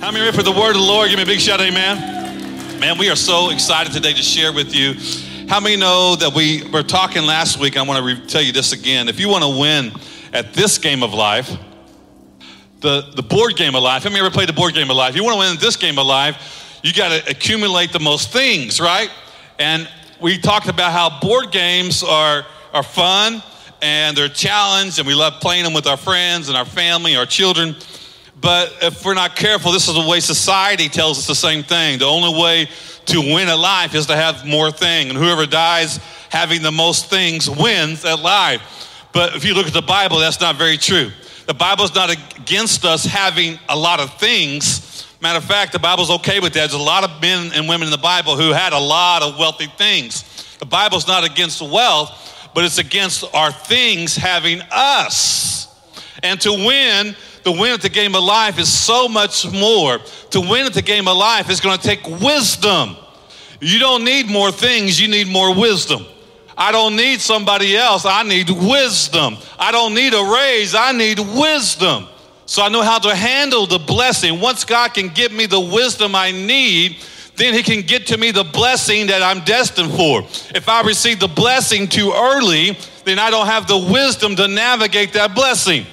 How many ready for the word of the Lord? Give me a big shout, amen. Man, we are so excited today to share with you. How many know that we were talking last week? I want to re- tell you this again. If you want to win at this game of life, the, the board game of life, how many ever played the board game of life? If You want to win this game of life, you got to accumulate the most things, right? And we talked about how board games are, are fun and they're challenged, and we love playing them with our friends and our family, our children. But if we're not careful, this is the way society tells us the same thing. The only way to win at life is to have more things. And whoever dies having the most things wins at life. But if you look at the Bible, that's not very true. The Bible's not against us having a lot of things. Matter of fact, the Bible's okay with that. There's a lot of men and women in the Bible who had a lot of wealthy things. The Bible's not against wealth, but it's against our things having us. And to win, the win at the game of life is so much more. To win at the game of life is going to take wisdom. You don't need more things, you need more wisdom. I don't need somebody else, I need wisdom. I don't need a raise, I need wisdom. So I know how to handle the blessing. Once God can give me the wisdom I need, then He can get to me the blessing that I'm destined for. If I receive the blessing too early, then I don't have the wisdom to navigate that blessing.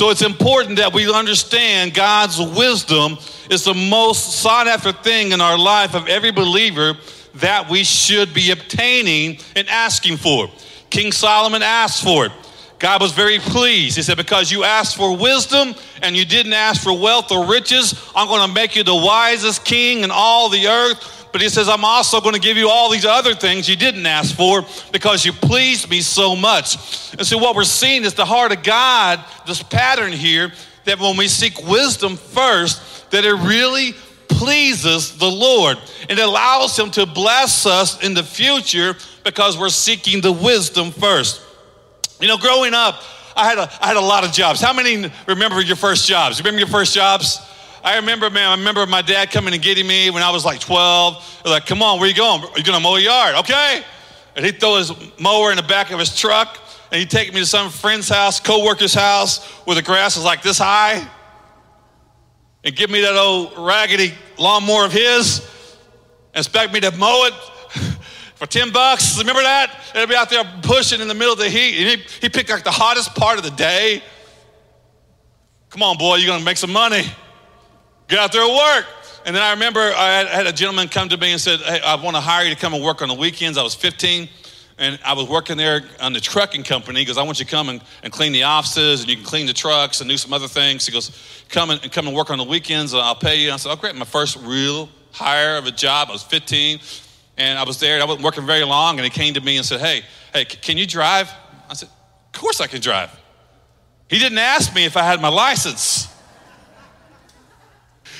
So it's important that we understand God's wisdom is the most sought after thing in our life of every believer that we should be obtaining and asking for. King Solomon asked for it. God was very pleased. He said, Because you asked for wisdom and you didn't ask for wealth or riches, I'm going to make you the wisest king in all the earth. But he says, I'm also going to give you all these other things you didn't ask for because you pleased me so much. And so, what we're seeing is the heart of God, this pattern here, that when we seek wisdom first, that it really pleases the Lord. It allows Him to bless us in the future because we're seeking the wisdom first. You know, growing up, I had a, I had a lot of jobs. How many remember your first jobs? Remember your first jobs? I remember, man, I remember my dad coming and getting me when I was like 12. Like, come on, where you going? Are you going to mow a yard? Okay. And he'd throw his mower in the back of his truck and he'd take me to some friend's house, co-worker's house, where the grass was like this high and give me that old raggedy lawnmower of his and expect me to mow it for 10 bucks. Remember that? And would be out there pushing in the middle of the heat. And he, he picked like the hottest part of the day. Come on, boy, you're going to make some money. Get out there and work. And then I remember I had, a gentleman come to me and said, Hey, I want to hire you to come and work on the weekends. I was 15 and I was working there on the trucking company because I want you to come and, and clean the offices and you can clean the trucks and do some other things. He goes, come and, come and work on the weekends and I'll pay you. And I said, oh, great. My first real hire of a job. I was 15 and I was there and I wasn't working very long. And he came to me and said, hey, hey, can you drive? I said, of course I can drive. He didn't ask me if I had my license.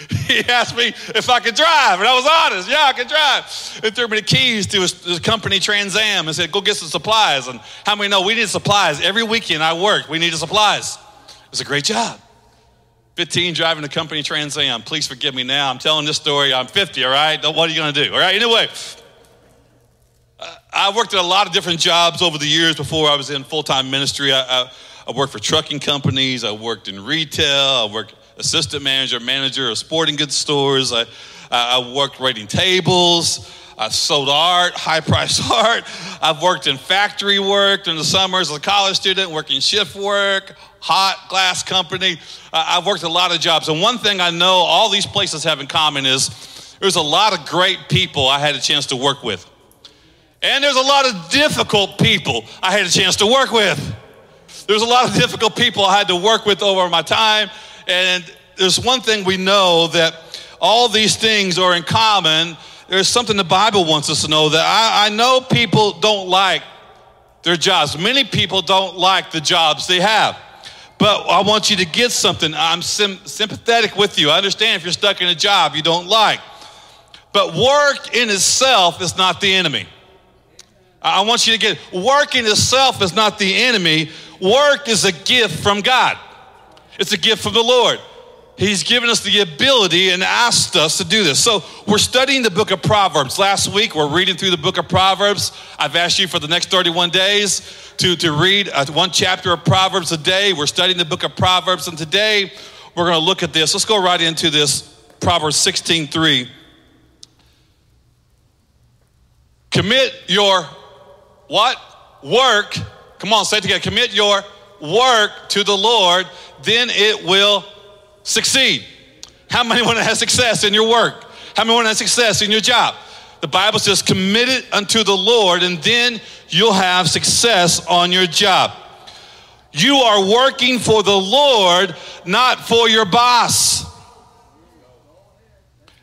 he asked me if I could drive, and I was honest. Yeah, I could drive. He threw me the keys to his, his, company Trans Am and said, "Go get some supplies." And how many know we need supplies every weekend? I worked. We needed supplies. It was a great job. 15 driving the company Trans Am. Please forgive me now. I'm telling this story. I'm 50. All right. What are you going to do? All right. Anyway. Uh, I worked at a lot of different jobs over the years before I was in full time ministry. I, I, I worked for trucking companies, I worked in retail, I worked assistant manager, manager of sporting goods stores. I, I worked waiting tables. I sold art, high priced art. I've worked in factory work in the summers as a college student, working shift work, hot glass company. I've worked a lot of jobs. And one thing I know all these places have in common is there's a lot of great people I had a chance to work with. And there's a lot of difficult people I had a chance to work with. There's a lot of difficult people I had to work with over my time. And there's one thing we know that all these things are in common. There's something the Bible wants us to know that I, I know people don't like their jobs. Many people don't like the jobs they have. But I want you to get something. I'm sim- sympathetic with you. I understand if you're stuck in a job you don't like. But work in itself is not the enemy. I want you to get work in itself is not the enemy. Work is a gift from God. It's a gift from the Lord. He's given us the ability and asked us to do this. So we're studying the book of Proverbs. Last week, we're reading through the book of Proverbs. I've asked you for the next 31 days to, to read uh, one chapter of Proverbs a day. We're studying the book of Proverbs, and today we're going to look at this. Let's go right into this Proverbs 16 3. Commit your what? Work. Come on, say it together. Commit your work to the Lord, then it will succeed. How many want to have success in your work? How many want to have success in your job? The Bible says, commit it unto the Lord, and then you'll have success on your job. You are working for the Lord, not for your boss.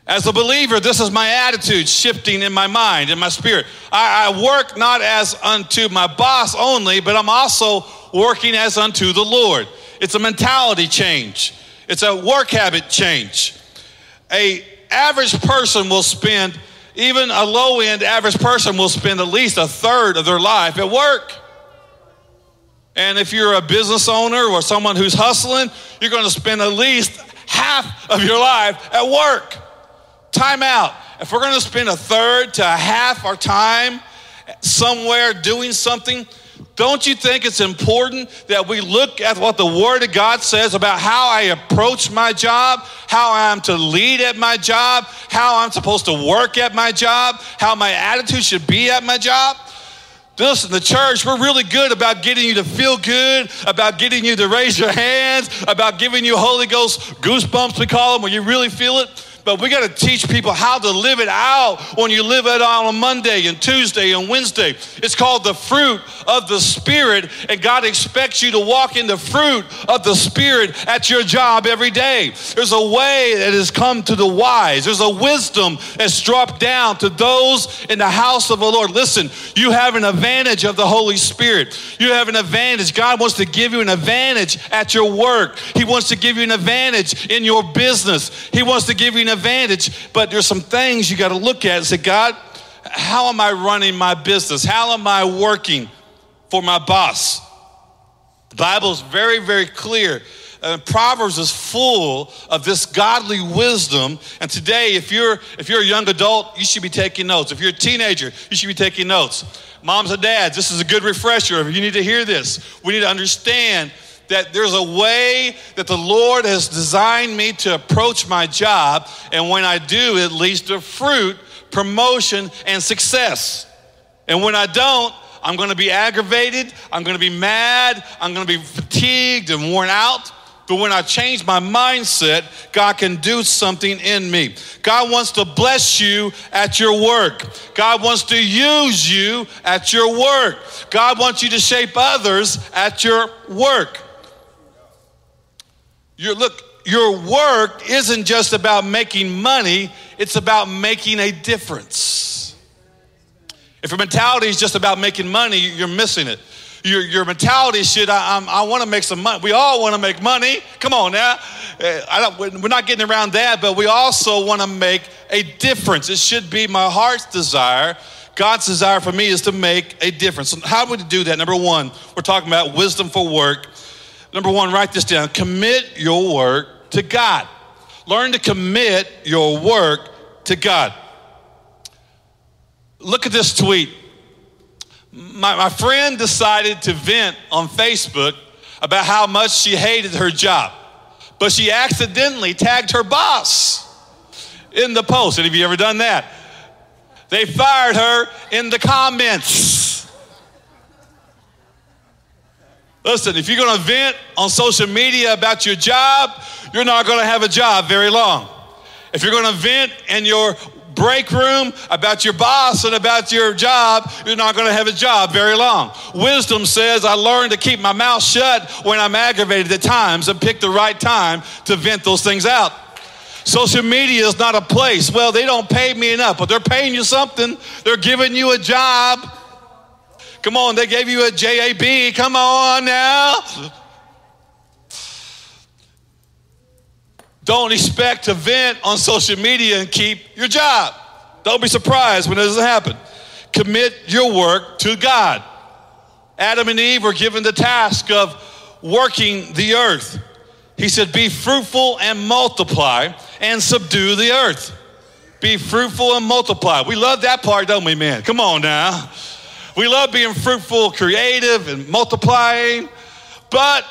As a believer, this is my attitude shifting in my mind, in my spirit. I, I, work not as unto my boss only, but I'm also working as unto the Lord. It's a mentality change. It's a work habit change. A average person will spend, even a low end average person will spend at least a third of their life at work. And if you're a business owner or someone who's hustling, you're going to spend at least half of your life at work. Time out. If we're going to spend a third to a half our time somewhere doing something, don't you think it's important that we look at what the Word of God says about how I approach my job, how I'm to lead at my job, how I'm supposed to work at my job, how my attitude should be at my job? Listen, the church, we're really good about getting you to feel good, about getting you to raise your hands, about giving you Holy Ghost goosebumps, we call them, when you really feel it but we got to teach people how to live it out when you live it out on Monday and Tuesday and Wednesday. It's called the fruit of the Spirit, and God expects you to walk in the fruit of the Spirit at your job every day. There's a way that has come to the wise, there's a wisdom that's dropped down to those in the house of the Lord. Listen, you have an advantage of the Holy Spirit. You have an advantage. God wants to give you an advantage at your work, He wants to give you an advantage in your business, He wants to give you an advantage, but there's some things you got to look at and say, God, how am I running my business? How am I working for my boss? The Bible is very, very clear. Uh, Proverbs is full of this godly wisdom. And today, if you're if you're a young adult, you should be taking notes. If you're a teenager, you should be taking notes. Moms and dads, this is a good refresher. If You need to hear this. We need to understand that there's a way that the Lord has designed me to approach my job, and when I do, it leads to fruit, promotion, and success. And when I don't, I'm gonna be aggravated, I'm gonna be mad, I'm gonna be fatigued and worn out. But when I change my mindset, God can do something in me. God wants to bless you at your work. God wants to use you at your work. God wants you to shape others at your work. Your look, your work isn't just about making money, it's about making a difference. If your mentality is just about making money, you're missing it. Your, your mentality should, I, I want to make some money. We all want to make money. Come on now. Eh, don't, we're not getting around that, but we also want to make a difference. It should be my heart's desire. God's desire for me is to make a difference. How would we do that? Number one, we're talking about wisdom for work. Number one, write this down. Commit your work to God. Learn to commit your work to God. Look at this tweet. My, my friend decided to vent on Facebook about how much she hated her job, but she accidentally tagged her boss in the post. Have you ever done that? They fired her in the comments. Listen, if you're going to vent on social media about your job, you're not going to have a job very long. If you're going to vent in your break room about your boss and about your job, you're not going to have a job very long. Wisdom says I learn to keep my mouth shut when I'm aggravated at times and pick the right time to vent those things out. Social media is not a place. Well, they don't pay me enough, but they're paying you something. They're giving you a job. Come on, they gave you a JAB. Come on now. Don't expect to vent on social media and keep your job. Don't be surprised when it doesn't happen. Commit your work to God. Adam and Eve were given the task of working the earth. He said, Be fruitful and multiply and subdue the earth. Be fruitful and multiply. We love that part, don't we, man? Come on now. We love being fruitful, creative, and multiplying. But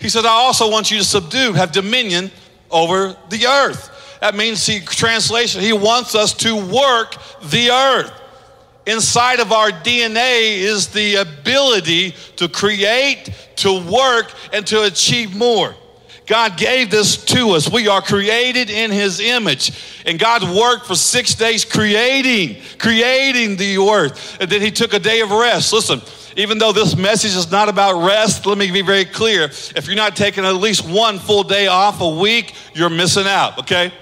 he says, I also want you to subdue, have dominion over the earth. That means he translation, he wants us to work the earth. Inside of our DNA is the ability to create, to work, and to achieve more. God gave this to us. We are created in His image. And God worked for six days creating, creating the earth. And then He took a day of rest. Listen, even though this message is not about rest, let me be very clear. If you're not taking at least one full day off a week, you're missing out, okay?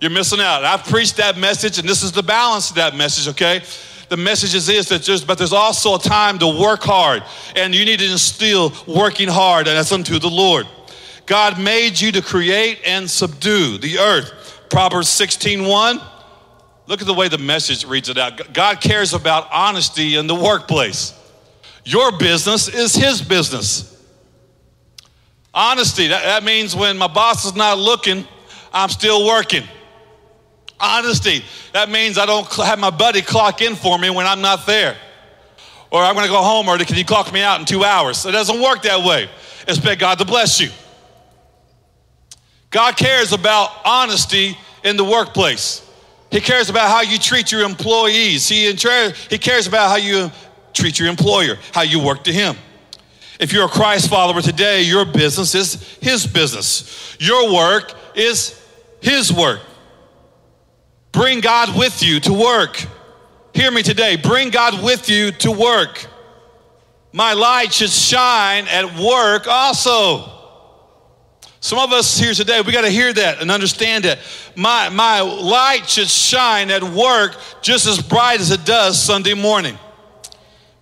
You're missing out. I've preached that message, and this is the balance of that message, okay? The message is this that there's, but there's also a time to work hard, and you need to instill working hard, and that's unto the Lord. God made you to create and subdue the earth. Proverbs 16:1. Look at the way the message reads it out. God cares about honesty in the workplace. Your business is his business. Honesty, that, that means when my boss is not looking, I'm still working. Honesty, that means I don't have my buddy clock in for me when I'm not there. Or I'm gonna go home, or can you clock me out in two hours? It doesn't work that way. Expect God to bless you. God cares about honesty in the workplace. He cares about how you treat your employees. He, he cares about how you treat your employer, how you work to Him. If you're a Christ follower today, your business is His business. Your work is His work. Bring God with you to work. Hear me today. Bring God with you to work. My light should shine at work also. Some of us here today, we got to hear that and understand that. My, my light should shine at work just as bright as it does Sunday morning.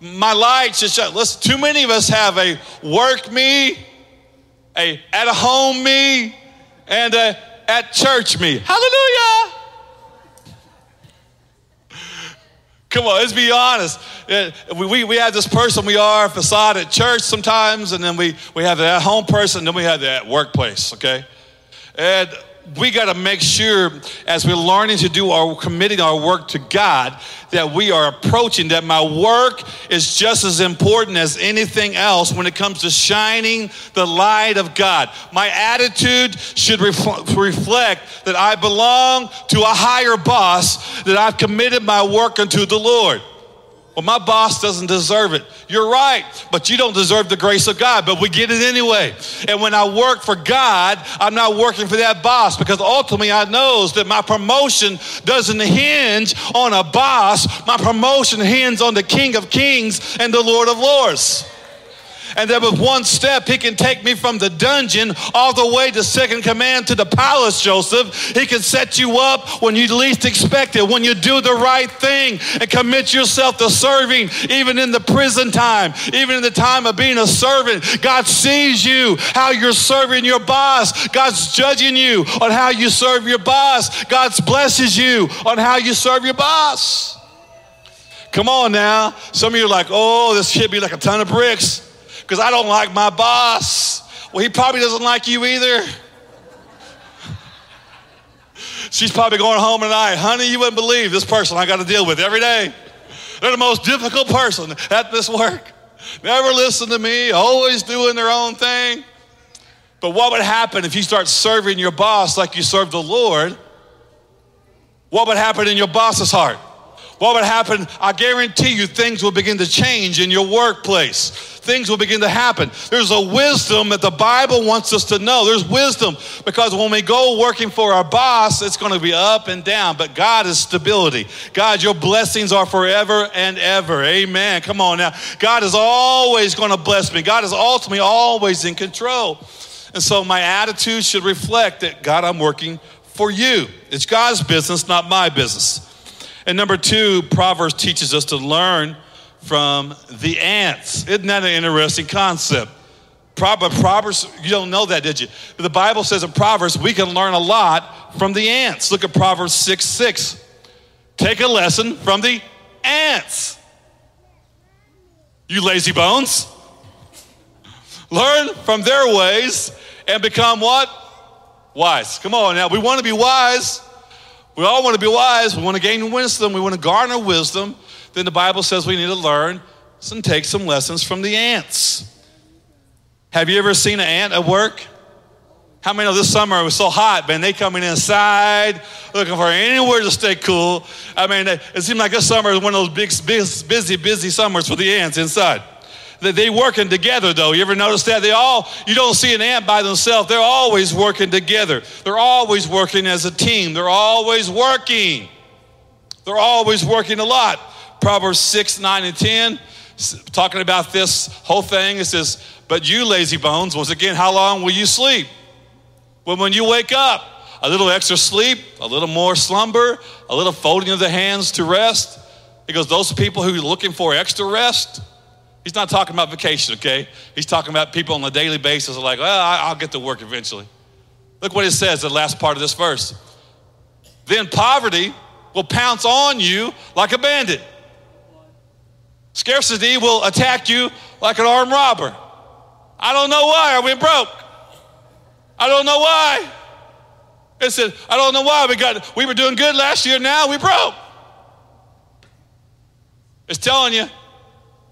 My light should shine. Listen, too many of us have a work me, a at home me, and a at church me. Hallelujah! Come on, let's be honest. Uh, we, we, we have this person we are facade at church sometimes, and then we, we have that home person, and then we have that workplace, okay? And we got to make sure as we're learning to do our committing our work to God that we are approaching that my work is just as important as anything else when it comes to shining the light of God. My attitude should ref- reflect that I belong to a higher boss that I've committed my work unto the Lord. Well, my boss doesn't deserve it. You're right, but you don't deserve the grace of God, but we get it anyway. And when I work for God, I'm not working for that boss because ultimately I knows that my promotion doesn't hinge on a boss. My promotion hinges on the King of Kings and the Lord of Lords and that with one step he can take me from the dungeon all the way to second command to the palace, Joseph. He can set you up when you least expect it, when you do the right thing and commit yourself to serving, even in the prison time, even in the time of being a servant. God sees you, how you're serving your boss. God's judging you on how you serve your boss. God blesses you on how you serve your boss. Come on now. Some of you are like, oh, this should be like a ton of bricks because I don't like my boss. Well, he probably doesn't like you either. She's probably going home tonight. Honey, you wouldn't believe this person I got to deal with every day. They're the most difficult person at this work. Never listen to me, always doing their own thing. But what would happen if you start serving your boss like you serve the Lord? What would happen in your boss's heart? What would happen? I guarantee you things will begin to change in your workplace. Things will begin to happen. There's a wisdom that the Bible wants us to know. There's wisdom because when we go working for our boss, it's going to be up and down, but God is stability. God, your blessings are forever and ever. Amen. Come on now. God is always going to bless me. God is ultimately always in control. And so my attitude should reflect that God, I'm working for you. It's God's business, not my business. And number two, Proverbs teaches us to learn from the ants. Isn't that an interesting concept? Proverbs, you don't know that, did you? The Bible says in Proverbs, we can learn a lot from the ants. Look at Proverbs 6 6. Take a lesson from the ants. You lazy bones. Learn from their ways and become what? Wise. Come on now, we want to be wise. We all want to be wise. We want to gain wisdom. We want to garner wisdom. Then the Bible says we need to learn and take some lessons from the ants. Have you ever seen an ant at work? How many know this summer it was so hot, man? They coming inside looking for anywhere to stay cool. I mean, it seemed like this summer is one of those big, busy, busy summers for the ants inside. They working together though. You ever notice that? They all, you don't see an ant by themselves. They're always working together. They're always working as a team. They're always working. They're always working a lot. Proverbs 6, 9, and 10, talking about this whole thing. It says, But you, lazy bones, once again, how long will you sleep? Well, when you wake up, a little extra sleep, a little more slumber, a little folding of the hands to rest. Goes, Those people who are looking for extra rest, he's not talking about vacation, okay? He's talking about people on a daily basis are like, Well, I'll get to work eventually. Look what it says, the last part of this verse. Then poverty will pounce on you like a bandit. Scarcity will attack you like an armed robber. I don't know why I went broke. I don't know why. It said, I don't know why we got we were doing good last year, now we broke. It's telling you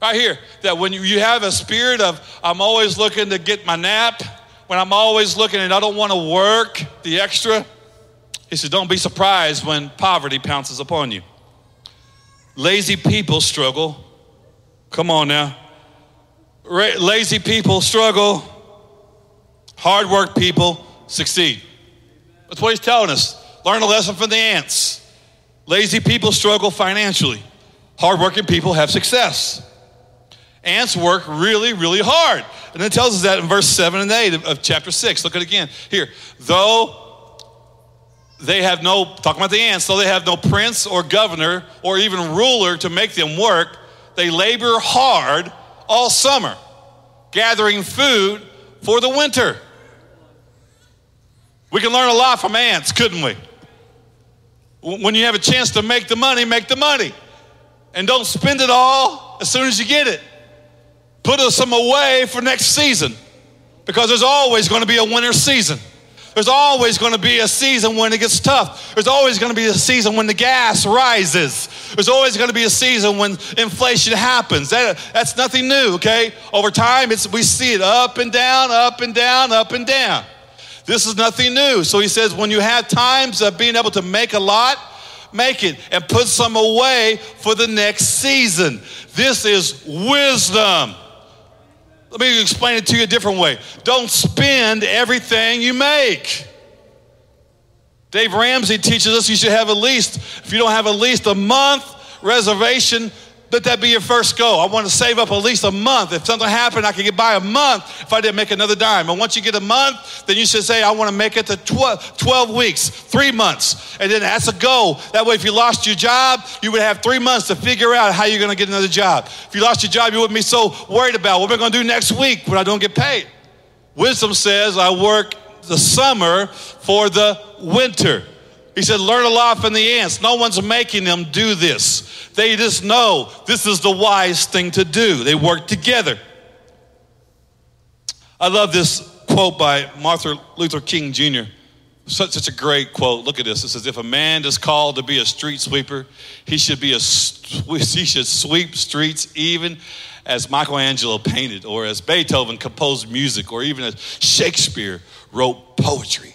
right here that when you have a spirit of I'm always looking to get my nap, when I'm always looking and I don't want to work the extra, he said, Don't be surprised when poverty pounces upon you. Lazy people struggle. Come on now. Lazy people struggle Hard work people succeed. That's what he's telling us. Learn a lesson from the ants. Lazy people struggle financially. Hardworking people have success. Ants work really, really hard. And it tells us that in verse 7 and 8 of chapter 6. Look at it again. Here, though they have no, talking about the ants, though they have no prince or governor or even ruler to make them work, they labor hard all summer, gathering food for the winter. We can learn a lot from ants, couldn't we? When you have a chance to make the money, make the money. And don't spend it all as soon as you get it. Put some away for next season because there's always going to be a winter season. There's always going to be a season when it gets tough. There's always going to be a season when the gas rises. There's always going to be a season when inflation happens. That, that's nothing new, okay? Over time, it's, we see it up and down, up and down, up and down. This is nothing new. So he says, when you have times of being able to make a lot, make it and put some away for the next season. This is wisdom. Let me explain it to you a different way. Don't spend everything you make. Dave Ramsey teaches us you should have at least, if you don't have at least a month reservation let that be your first goal. I want to save up at least a month. If something happened, I could get by a month if I didn't make another dime. And once you get a month, then you should say, I want to make it to 12, 12 weeks, three months. And then that's a goal. That way, if you lost your job, you would have three months to figure out how you're going to get another job. If you lost your job, you wouldn't be so worried about what I going to do next week when I don't get paid. Wisdom says, I work the summer for the winter. He said, learn a lot from the ants. No one's making them do this. They just know this is the wise thing to do. They work together. I love this quote by Martin Luther King Jr. Such, such a great quote. Look at this. It says, "If a man is called to be a street sweeper, he should be a he should sweep streets even as Michelangelo painted, or as Beethoven composed music, or even as Shakespeare wrote poetry."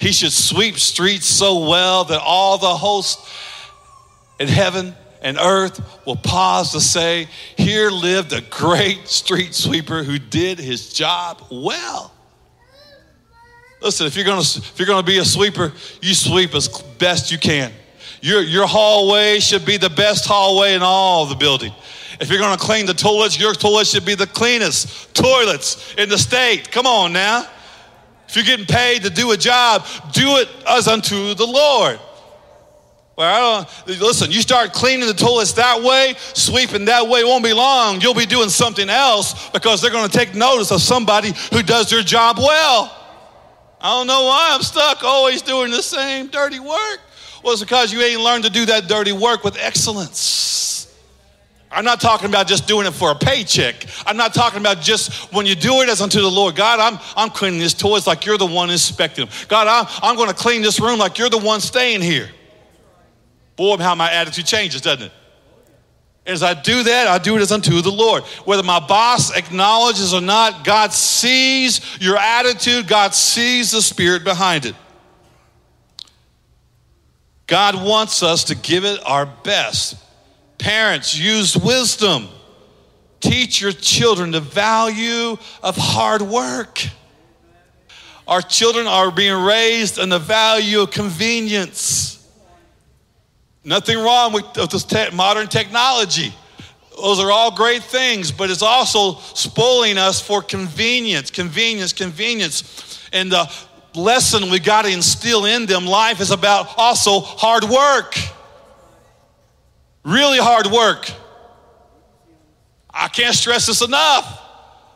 He should sweep streets so well that all the hosts in heaven and earth will pause to say, Here lived a great street sweeper who did his job well. Listen, if you're gonna if you're gonna be a sweeper, you sweep as best you can. Your, your hallway should be the best hallway in all the building. If you're gonna clean the toilets, your toilet should be the cleanest toilets in the state. Come on now. If you're getting paid to do a job, do it as unto the Lord. Well, I don't, listen, you start cleaning the toilets that way, sweeping that way, won't be long. You'll be doing something else because they're going to take notice of somebody who does their job well. I don't know why I'm stuck always doing the same dirty work. Well, it's because you ain't learned to do that dirty work with excellence. I'm not talking about just doing it for a paycheck. I'm not talking about just when you do it as unto the Lord. God, I'm, I'm cleaning this toys like you're the one inspecting them. God, I'm, I'm going to clean this room like you're the one staying here. Boy, how my attitude changes, doesn't it? As I do that, I do it as unto the Lord. Whether my boss acknowledges or not, God sees your attitude, God sees the spirit behind it. God wants us to give it our best. Parents, use wisdom. Teach your children the value of hard work. Our children are being raised in the value of convenience. Nothing wrong with, this te- modern technology. Those are all great things, but it's also spoiling us for convenience, convenience, convenience. And the lesson we got to instill in them life is about also hard work. Really hard work. I can't stress this enough.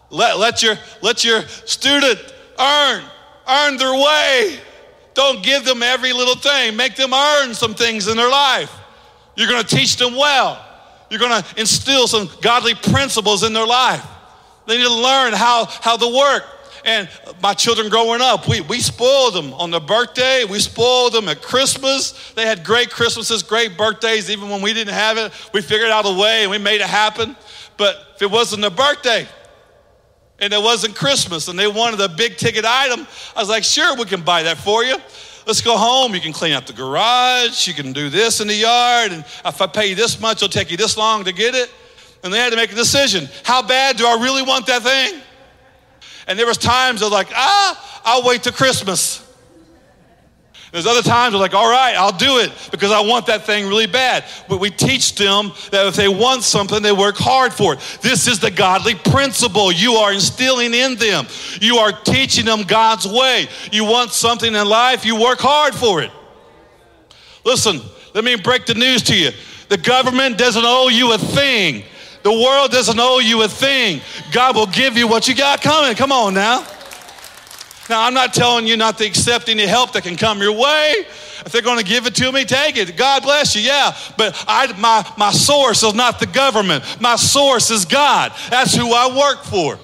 Let, let, your, let your student earn, earn their way. Don't give them every little thing. Make them earn some things in their life. You're going to teach them well. You're going to instill some godly principles in their life. They need to learn how, how to work. And my children growing up, we, we spoiled them on their birthday. We spoiled them at Christmas. They had great Christmases, great birthdays, even when we didn't have it. We figured out a way and we made it happen. But if it wasn't their birthday and it wasn't Christmas and they wanted a big ticket item, I was like, sure, we can buy that for you. Let's go home. You can clean out the garage. You can do this in the yard. And if I pay you this much, it'll take you this long to get it. And they had to make a decision. How bad do I really want that thing? And there was times I was like, ah, I'll wait till Christmas. There's other times we're like, all right, I'll do it because I want that thing really bad. But we teach them that if they want something, they work hard for it. This is the godly principle you are instilling in them. You are teaching them God's way. You want something in life, you work hard for it. Listen, let me break the news to you. The government doesn't owe you a thing. The world doesn't owe you a thing. God will give you what you got coming. Come on now. Now, I'm not telling you not to accept any help that can come your way. If they're going to give it to me, take it. God bless you, yeah. But I, my, my source is not the government, my source is God. That's who I work for.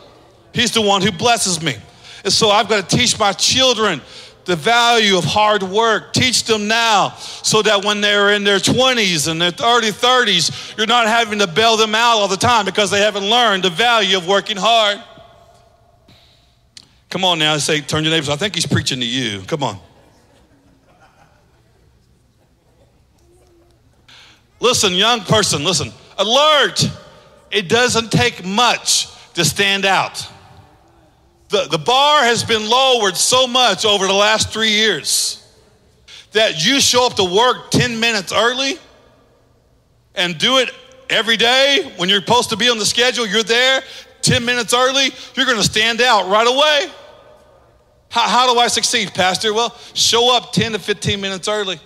He's the one who blesses me. And so I've got to teach my children the value of hard work. Teach them now so that when they're in their 20s and their 30, 30s, you're not having to bail them out all the time because they haven't learned the value of working hard. Come on now, say, turn your neighbors. I think he's preaching to you. Come on. Listen, young person, listen. Alert! It doesn't take much to stand out. The, the bar has been lowered so much over the last three years that you show up to work 10 minutes early and do it every day when you're supposed to be on the schedule, you're there 10 minutes early, you're going to stand out right away. How, how do I succeed, Pastor? Well, show up 10 to 15 minutes early.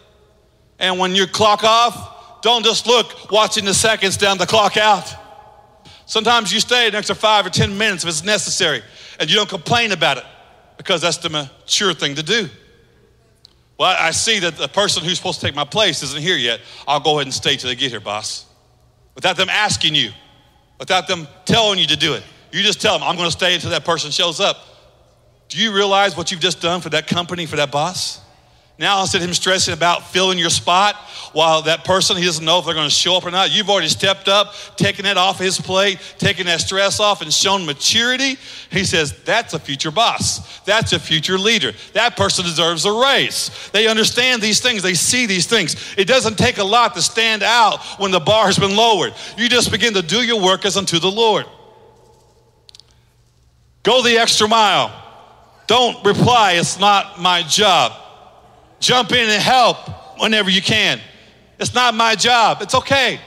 And when you clock off, don't just look watching the seconds down the clock out. Sometimes you stay an extra five or 10 minutes if it's necessary, and you don't complain about it because that's the mature thing to do. Well, I see that the person who's supposed to take my place isn't here yet. I'll go ahead and stay till they get here, boss. Without them asking you, without them telling you to do it. You just tell them, I'm going to stay until that person shows up. Do you realize what you've just done for that company, for that boss? Now, instead of him stressing about filling your spot while that person, he doesn't know if they're going to show up or not, you've already stepped up, taken that off his plate, taken that stress off, and shown maturity. He says, That's a future boss. That's a future leader. That person deserves a raise. They understand these things, they see these things. It doesn't take a lot to stand out when the bar has been lowered. You just begin to do your work as unto the Lord. Go the extra mile. Don't reply, it's not my job. Jump in and help whenever you can. It's not my job. It's okay.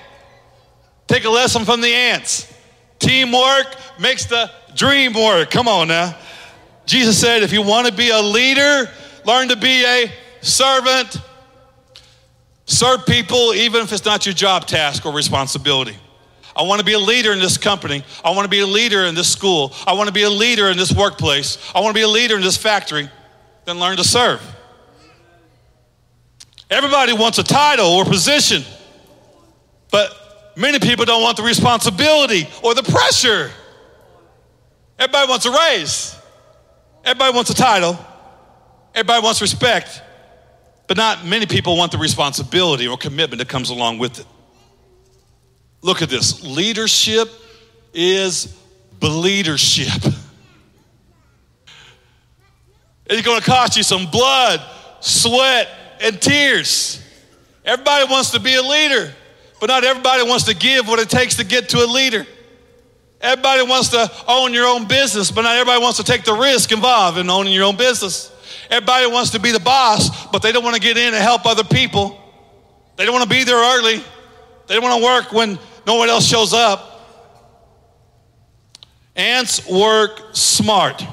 Take a lesson from the ants. Teamwork makes the dream work. Come on now. Jesus said, if you want to be a leader, learn to be a servant. Serve people even if it's not your job task or responsibility. I want to be a leader in this company. I want to be a leader in this school. I want to be a leader in this workplace. I want to be a leader in this factory. Then learn to serve. Everybody wants a title or position, but many people don't want the responsibility or the pressure. Everybody wants a raise. Everybody wants a title. Everybody wants respect. But not many people want the responsibility or commitment that comes along with it. Look at this leadership is leadership. It's going to cost you some blood, sweat, and tears. Everybody wants to be a leader, but not everybody wants to give what it takes to get to a leader. Everybody wants to own your own business, but not everybody wants to take the risk involved in owning your own business. Everybody wants to be the boss, but they don't want to get in and help other people. They don't want to be there early. They don't want to work when no one else shows up. Ants work smart.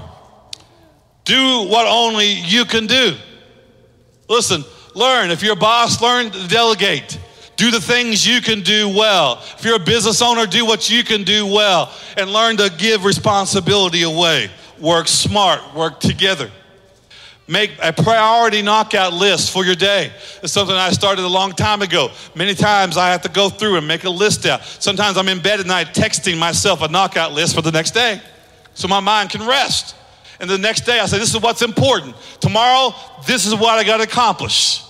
Do what only you can do. Listen, learn. If you're a boss, learn to delegate. Do the things you can do well. If you're a business owner, do what you can do well and learn to give responsibility away. Work smart, work together. Make a priority knockout list for your day. It's something I started a long time ago. Many times I have to go through and make a list out. Sometimes I'm in bed at night texting myself a knockout list for the next day so my mind can rest. And the next day I say, This is what's important. Tomorrow, this is what I got to accomplish.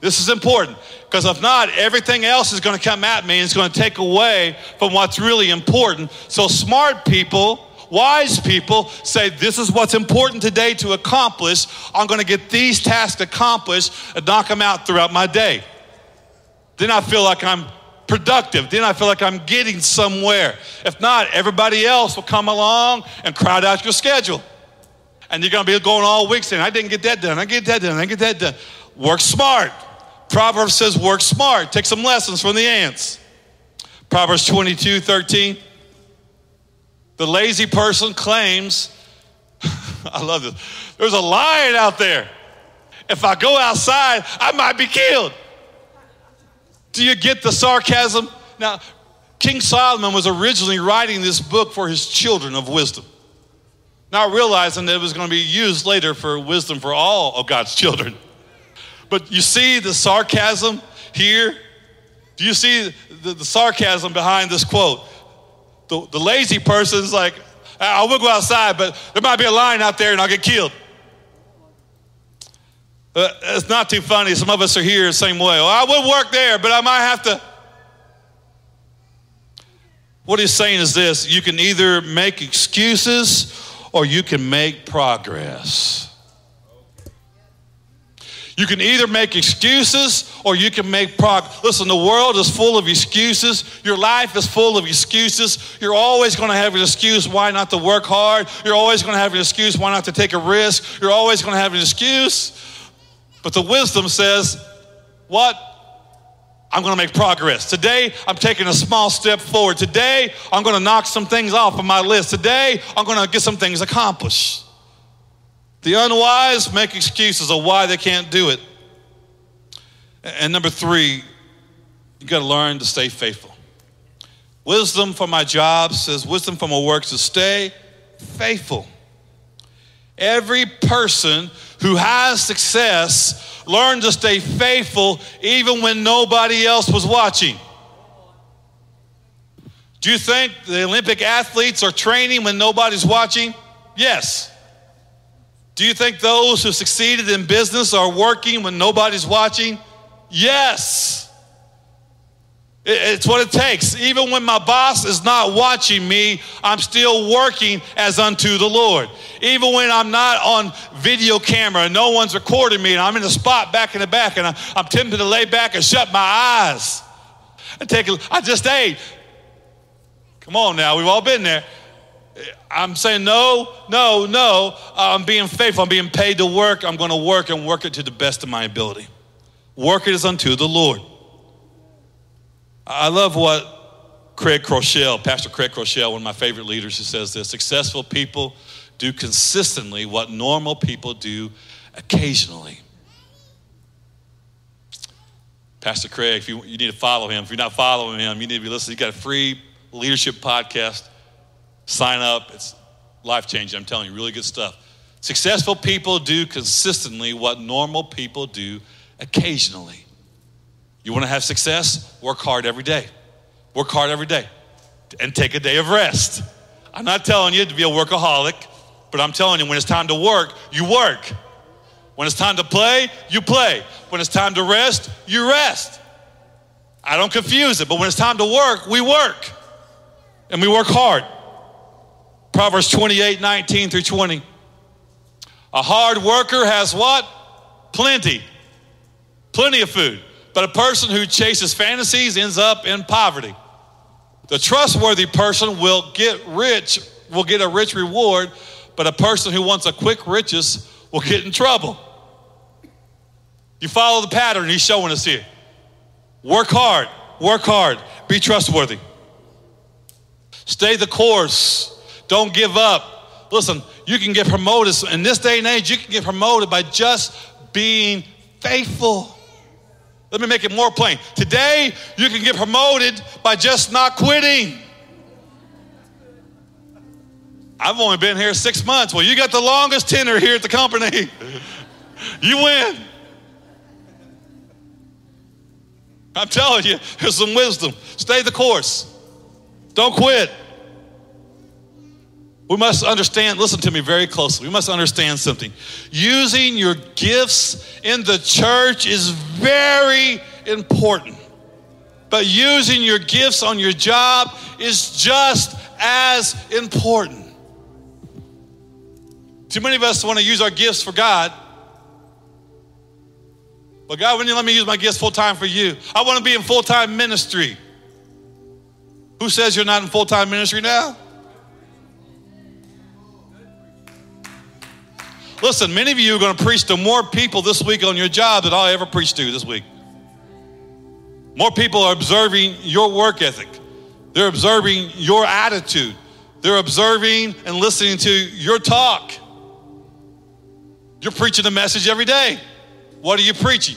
This is important. Because if not, everything else is going to come at me and it's going to take away from what's really important. So, smart people Wise people say, This is what's important today to accomplish. I'm going to get these tasks accomplished and knock them out throughout my day. Then I feel like I'm productive. Then I feel like I'm getting somewhere. If not, everybody else will come along and crowd out your schedule. And you're going to be going all week saying, I didn't get that done. I get that done. I get that done. Work smart. Proverbs says, work smart. Take some lessons from the ants. Proverbs 22 13. The lazy person claims, I love this, there's a lion out there. If I go outside, I might be killed. Do you get the sarcasm? Now, King Solomon was originally writing this book for his children of wisdom, not realizing that it was going to be used later for wisdom for all of God's children. But you see the sarcasm here? Do you see the, the sarcasm behind this quote? The, the lazy person is like, I will go outside, but there might be a lion out there and I'll get killed. Uh, it's not too funny. Some of us are here the same way. Well, I would work there, but I might have to. What he's saying is this you can either make excuses or you can make progress. You can either make excuses or you can make progress. Listen, the world is full of excuses. Your life is full of excuses. You're always going to have an excuse why not to work hard. You're always going to have an excuse why not to take a risk. You're always going to have an excuse. But the wisdom says, what? I'm going to make progress. Today, I'm taking a small step forward. Today, I'm going to knock some things off of my list. Today, I'm going to get some things accomplished. The unwise make excuses of why they can't do it. And number three, you got to learn to stay faithful. Wisdom for my job says, wisdom for my work to stay faithful. Every person who has success learned to stay faithful even when nobody else was watching. Do you think the Olympic athletes are training when nobody's watching? Yes. Do you think those who succeeded in business are working when nobody's watching? Yes. It's what it takes. Even when my boss is not watching me, I'm still working as unto the Lord. Even when I'm not on video camera and no one's recording me and I'm in a spot back in the back and I'm tempted to lay back and shut my eyes and take a, I just ate. Come on now, we've all been there. I'm saying no, no, no. I'm being faithful. I'm being paid to work. I'm going to work and work it to the best of my ability. Work it as unto the Lord. I love what Craig Groeschel, Pastor Craig Groeschel, one of my favorite leaders, who says this successful people do consistently what normal people do occasionally. Pastor Craig, if you, you need to follow him, if you're not following him, you need to be listening. He's got a free leadership podcast Sign up. It's life changing. I'm telling you, really good stuff. Successful people do consistently what normal people do occasionally. You want to have success? Work hard every day. Work hard every day and take a day of rest. I'm not telling you to be a workaholic, but I'm telling you when it's time to work, you work. When it's time to play, you play. When it's time to rest, you rest. I don't confuse it, but when it's time to work, we work. And we work hard. Proverbs 28 19 through 20. A hard worker has what? Plenty. Plenty of food. But a person who chases fantasies ends up in poverty. The trustworthy person will get rich, will get a rich reward, but a person who wants a quick riches will get in trouble. You follow the pattern he's showing us here. Work hard, work hard, be trustworthy. Stay the course, don't give up. Listen, you can get promoted in this day and age, you can get promoted by just being faithful. Let me make it more plain. Today, you can get promoted by just not quitting. I've only been here six months. Well, you got the longest tenure here at the company. you win. I'm telling you, there's some wisdom. Stay the course. Don't quit. We must understand, listen to me very closely. We must understand something. Using your gifts in the church is very important. But using your gifts on your job is just as important. Too many of us want to use our gifts for God. But God, when you let me use my gifts full time for you? I want to be in full time ministry. Who says you're not in full time ministry now? Listen, many of you are going to preach to more people this week on your job than I'll ever preach to this week. More people are observing your work ethic, they're observing your attitude, they're observing and listening to your talk. You're preaching a message every day. What are you preaching?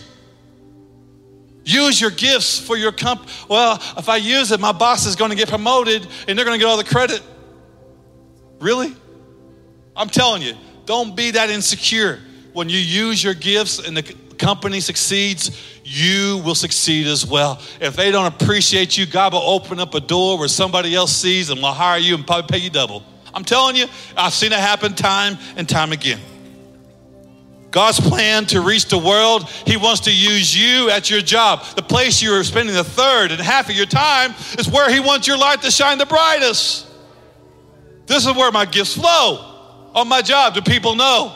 Use your gifts for your company. Well, if I use it, my boss is going to get promoted and they're going to get all the credit. Really? I'm telling you, don't be that insecure. When you use your gifts and the company succeeds, you will succeed as well. If they don't appreciate you, God will open up a door where somebody else sees and will hire you and probably pay you double. I'm telling you, I've seen it happen time and time again. God's plan to reach the world, He wants to use you at your job. The place you are spending the third and half of your time is where He wants your light to shine the brightest. This is where my gifts flow on my job do people know?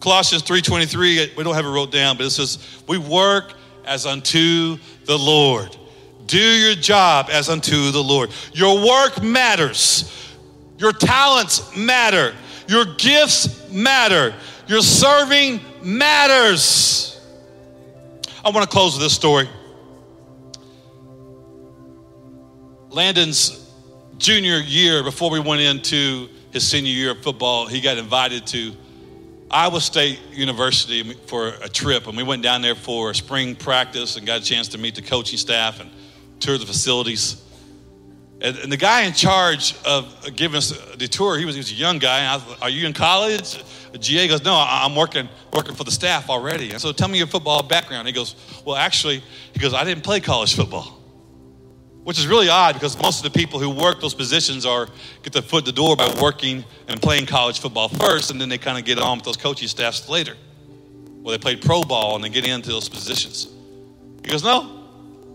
Colossians 3.23 we don't have it wrote down but it says we work as unto the lord. Do your job as unto the lord. Your work matters. Your talents matter. Your gifts matter. Your serving matters. I want to close with this story. Landon's junior year before we went into his senior year of football, he got invited to Iowa State University for a trip, and we went down there for a spring practice and got a chance to meet the coaching staff and tour the facilities. And, and the guy in charge of giving us the tour, he was, he was a young guy. I was, Are you in college? GA goes, No, I'm working working for the staff already. And so tell me your football background. He goes, Well, actually, he goes, I didn't play college football which is really odd because most of the people who work those positions are get their foot in the door by working and playing college football first, and then they kind of get on with those coaching staffs later. Well, they played pro ball and they get into those positions. He goes, no,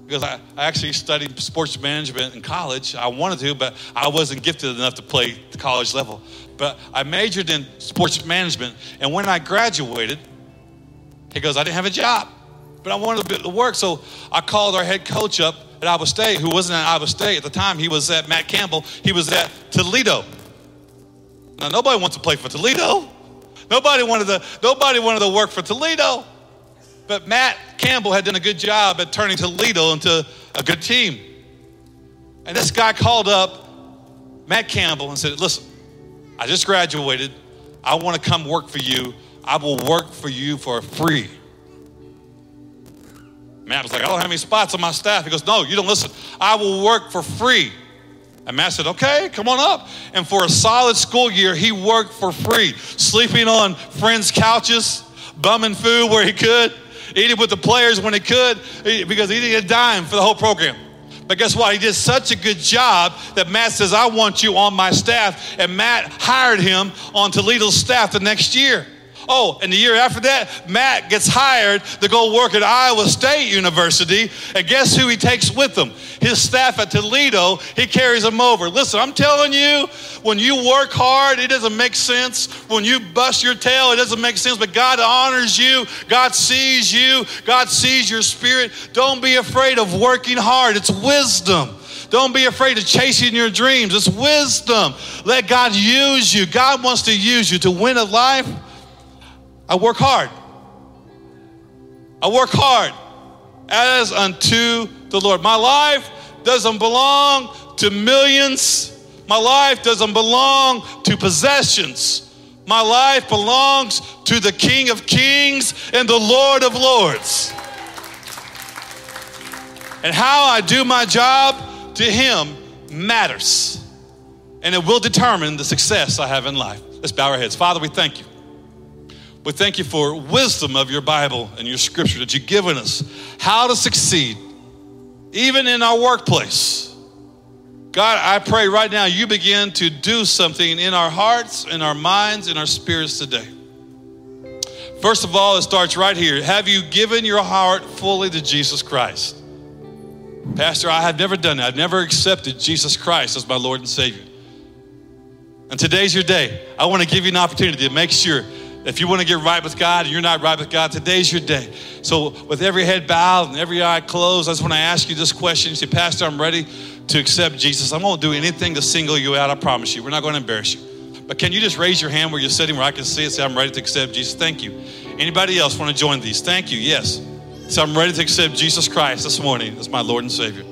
because I, I actually studied sports management in college. I wanted to, but I wasn't gifted enough to play the college level. But I majored in sports management, and when I graduated, he goes, I didn't have a job, but I wanted to work, so I called our head coach up at Iowa State, who wasn't at Iowa State at the time, he was at Matt Campbell, he was at Toledo. Now nobody wants to play for Toledo. Nobody wanted to, nobody wanted to work for Toledo. But Matt Campbell had done a good job at turning Toledo into a good team. And this guy called up Matt Campbell and said, Listen, I just graduated. I want to come work for you. I will work for you for free. Matt was like, I don't have any spots on my staff. He goes, No, you don't listen. I will work for free. And Matt said, Okay, come on up. And for a solid school year, he worked for free, sleeping on friends' couches, bumming food where he could, eating with the players when he could, because he didn't get a dime for the whole program. But guess what? He did such a good job that Matt says, I want you on my staff. And Matt hired him on Toledo's staff the next year. Oh, and the year after that, Matt gets hired to go work at Iowa State University. And guess who he takes with him? His staff at Toledo. He carries them over. Listen, I'm telling you, when you work hard, it doesn't make sense. When you bust your tail, it doesn't make sense. But God honors you, God sees you, God sees your spirit. Don't be afraid of working hard, it's wisdom. Don't be afraid of chasing your dreams. It's wisdom. Let God use you. God wants to use you to win a life I work hard. I work hard as unto the Lord. My life doesn't belong to millions. My life doesn't belong to possessions. My life belongs to the King of Kings and the Lord of Lords. And how I do my job to Him matters. And it will determine the success I have in life. Let's bow our heads. Father, we thank you. We thank you for wisdom of your Bible and your scripture that you've given us, how to succeed, even in our workplace. God, I pray right now you begin to do something in our hearts, in our minds, in our spirits today. First of all, it starts right here. Have you given your heart fully to Jesus Christ? Pastor, I have never done that. I've never accepted Jesus Christ as my Lord and Savior. And today's your day. I want to give you an opportunity to make sure if you want to get right with God and you're not right with God, today's your day. So, with every head bowed and every eye closed, I just want to ask you this question. You say, Pastor, I'm ready to accept Jesus. I won't do anything to single you out, I promise you. We're not going to embarrass you. But can you just raise your hand where you're sitting where I can see it? Say, I'm ready to accept Jesus. Thank you. Anybody else want to join these? Thank you. Yes. So I'm ready to accept Jesus Christ this morning as my Lord and Savior.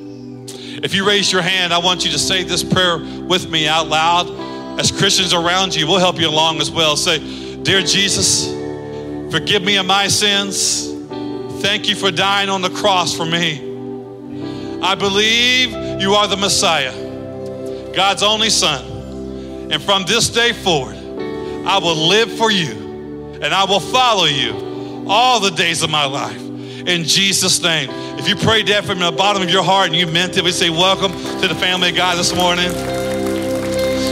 If you raise your hand, I want you to say this prayer with me out loud. As Christians around you, we'll help you along as well. Say, Dear Jesus, forgive me of my sins. Thank you for dying on the cross for me. I believe you are the Messiah, God's only Son. And from this day forward, I will live for you and I will follow you all the days of my life. In Jesus' name. If you prayed that from the bottom of your heart and you meant it, we say, Welcome to the family of God this morning.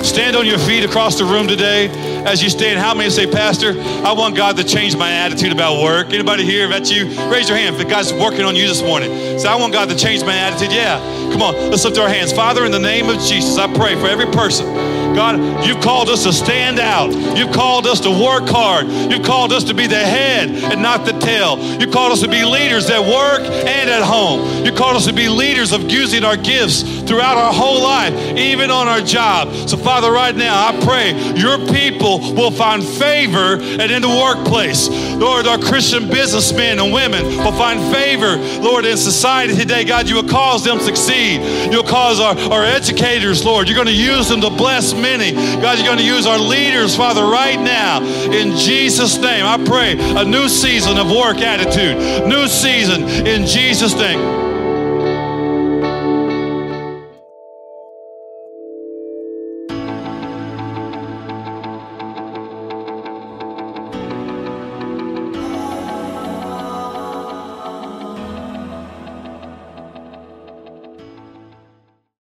Stand on your feet across the room today as you stand, how many say, Pastor, I want God to change my attitude about work? Anybody here, if that's you, raise your hand if God's working on you this morning. Say, I want God to change my attitude. Yeah, come on, let's lift our hands. Father, in the name of Jesus, I pray for every person God, you've called us to stand out. You've called us to work hard. You've called us to be the head and not the tail. You've called us to be leaders at work and at home. You called us to be leaders of using our gifts throughout our whole life, even on our job. So, Father, right now, I pray your people will find favor and in the workplace. Lord, our Christian businessmen and women will find favor, Lord, in society today. God, you will cause them to succeed. You'll cause our, our educators, Lord, you're going to use them to bless many. God, you're going to use our leaders, Father, right now. In Jesus' name, I pray a new season of work attitude, new season in Jesus' name.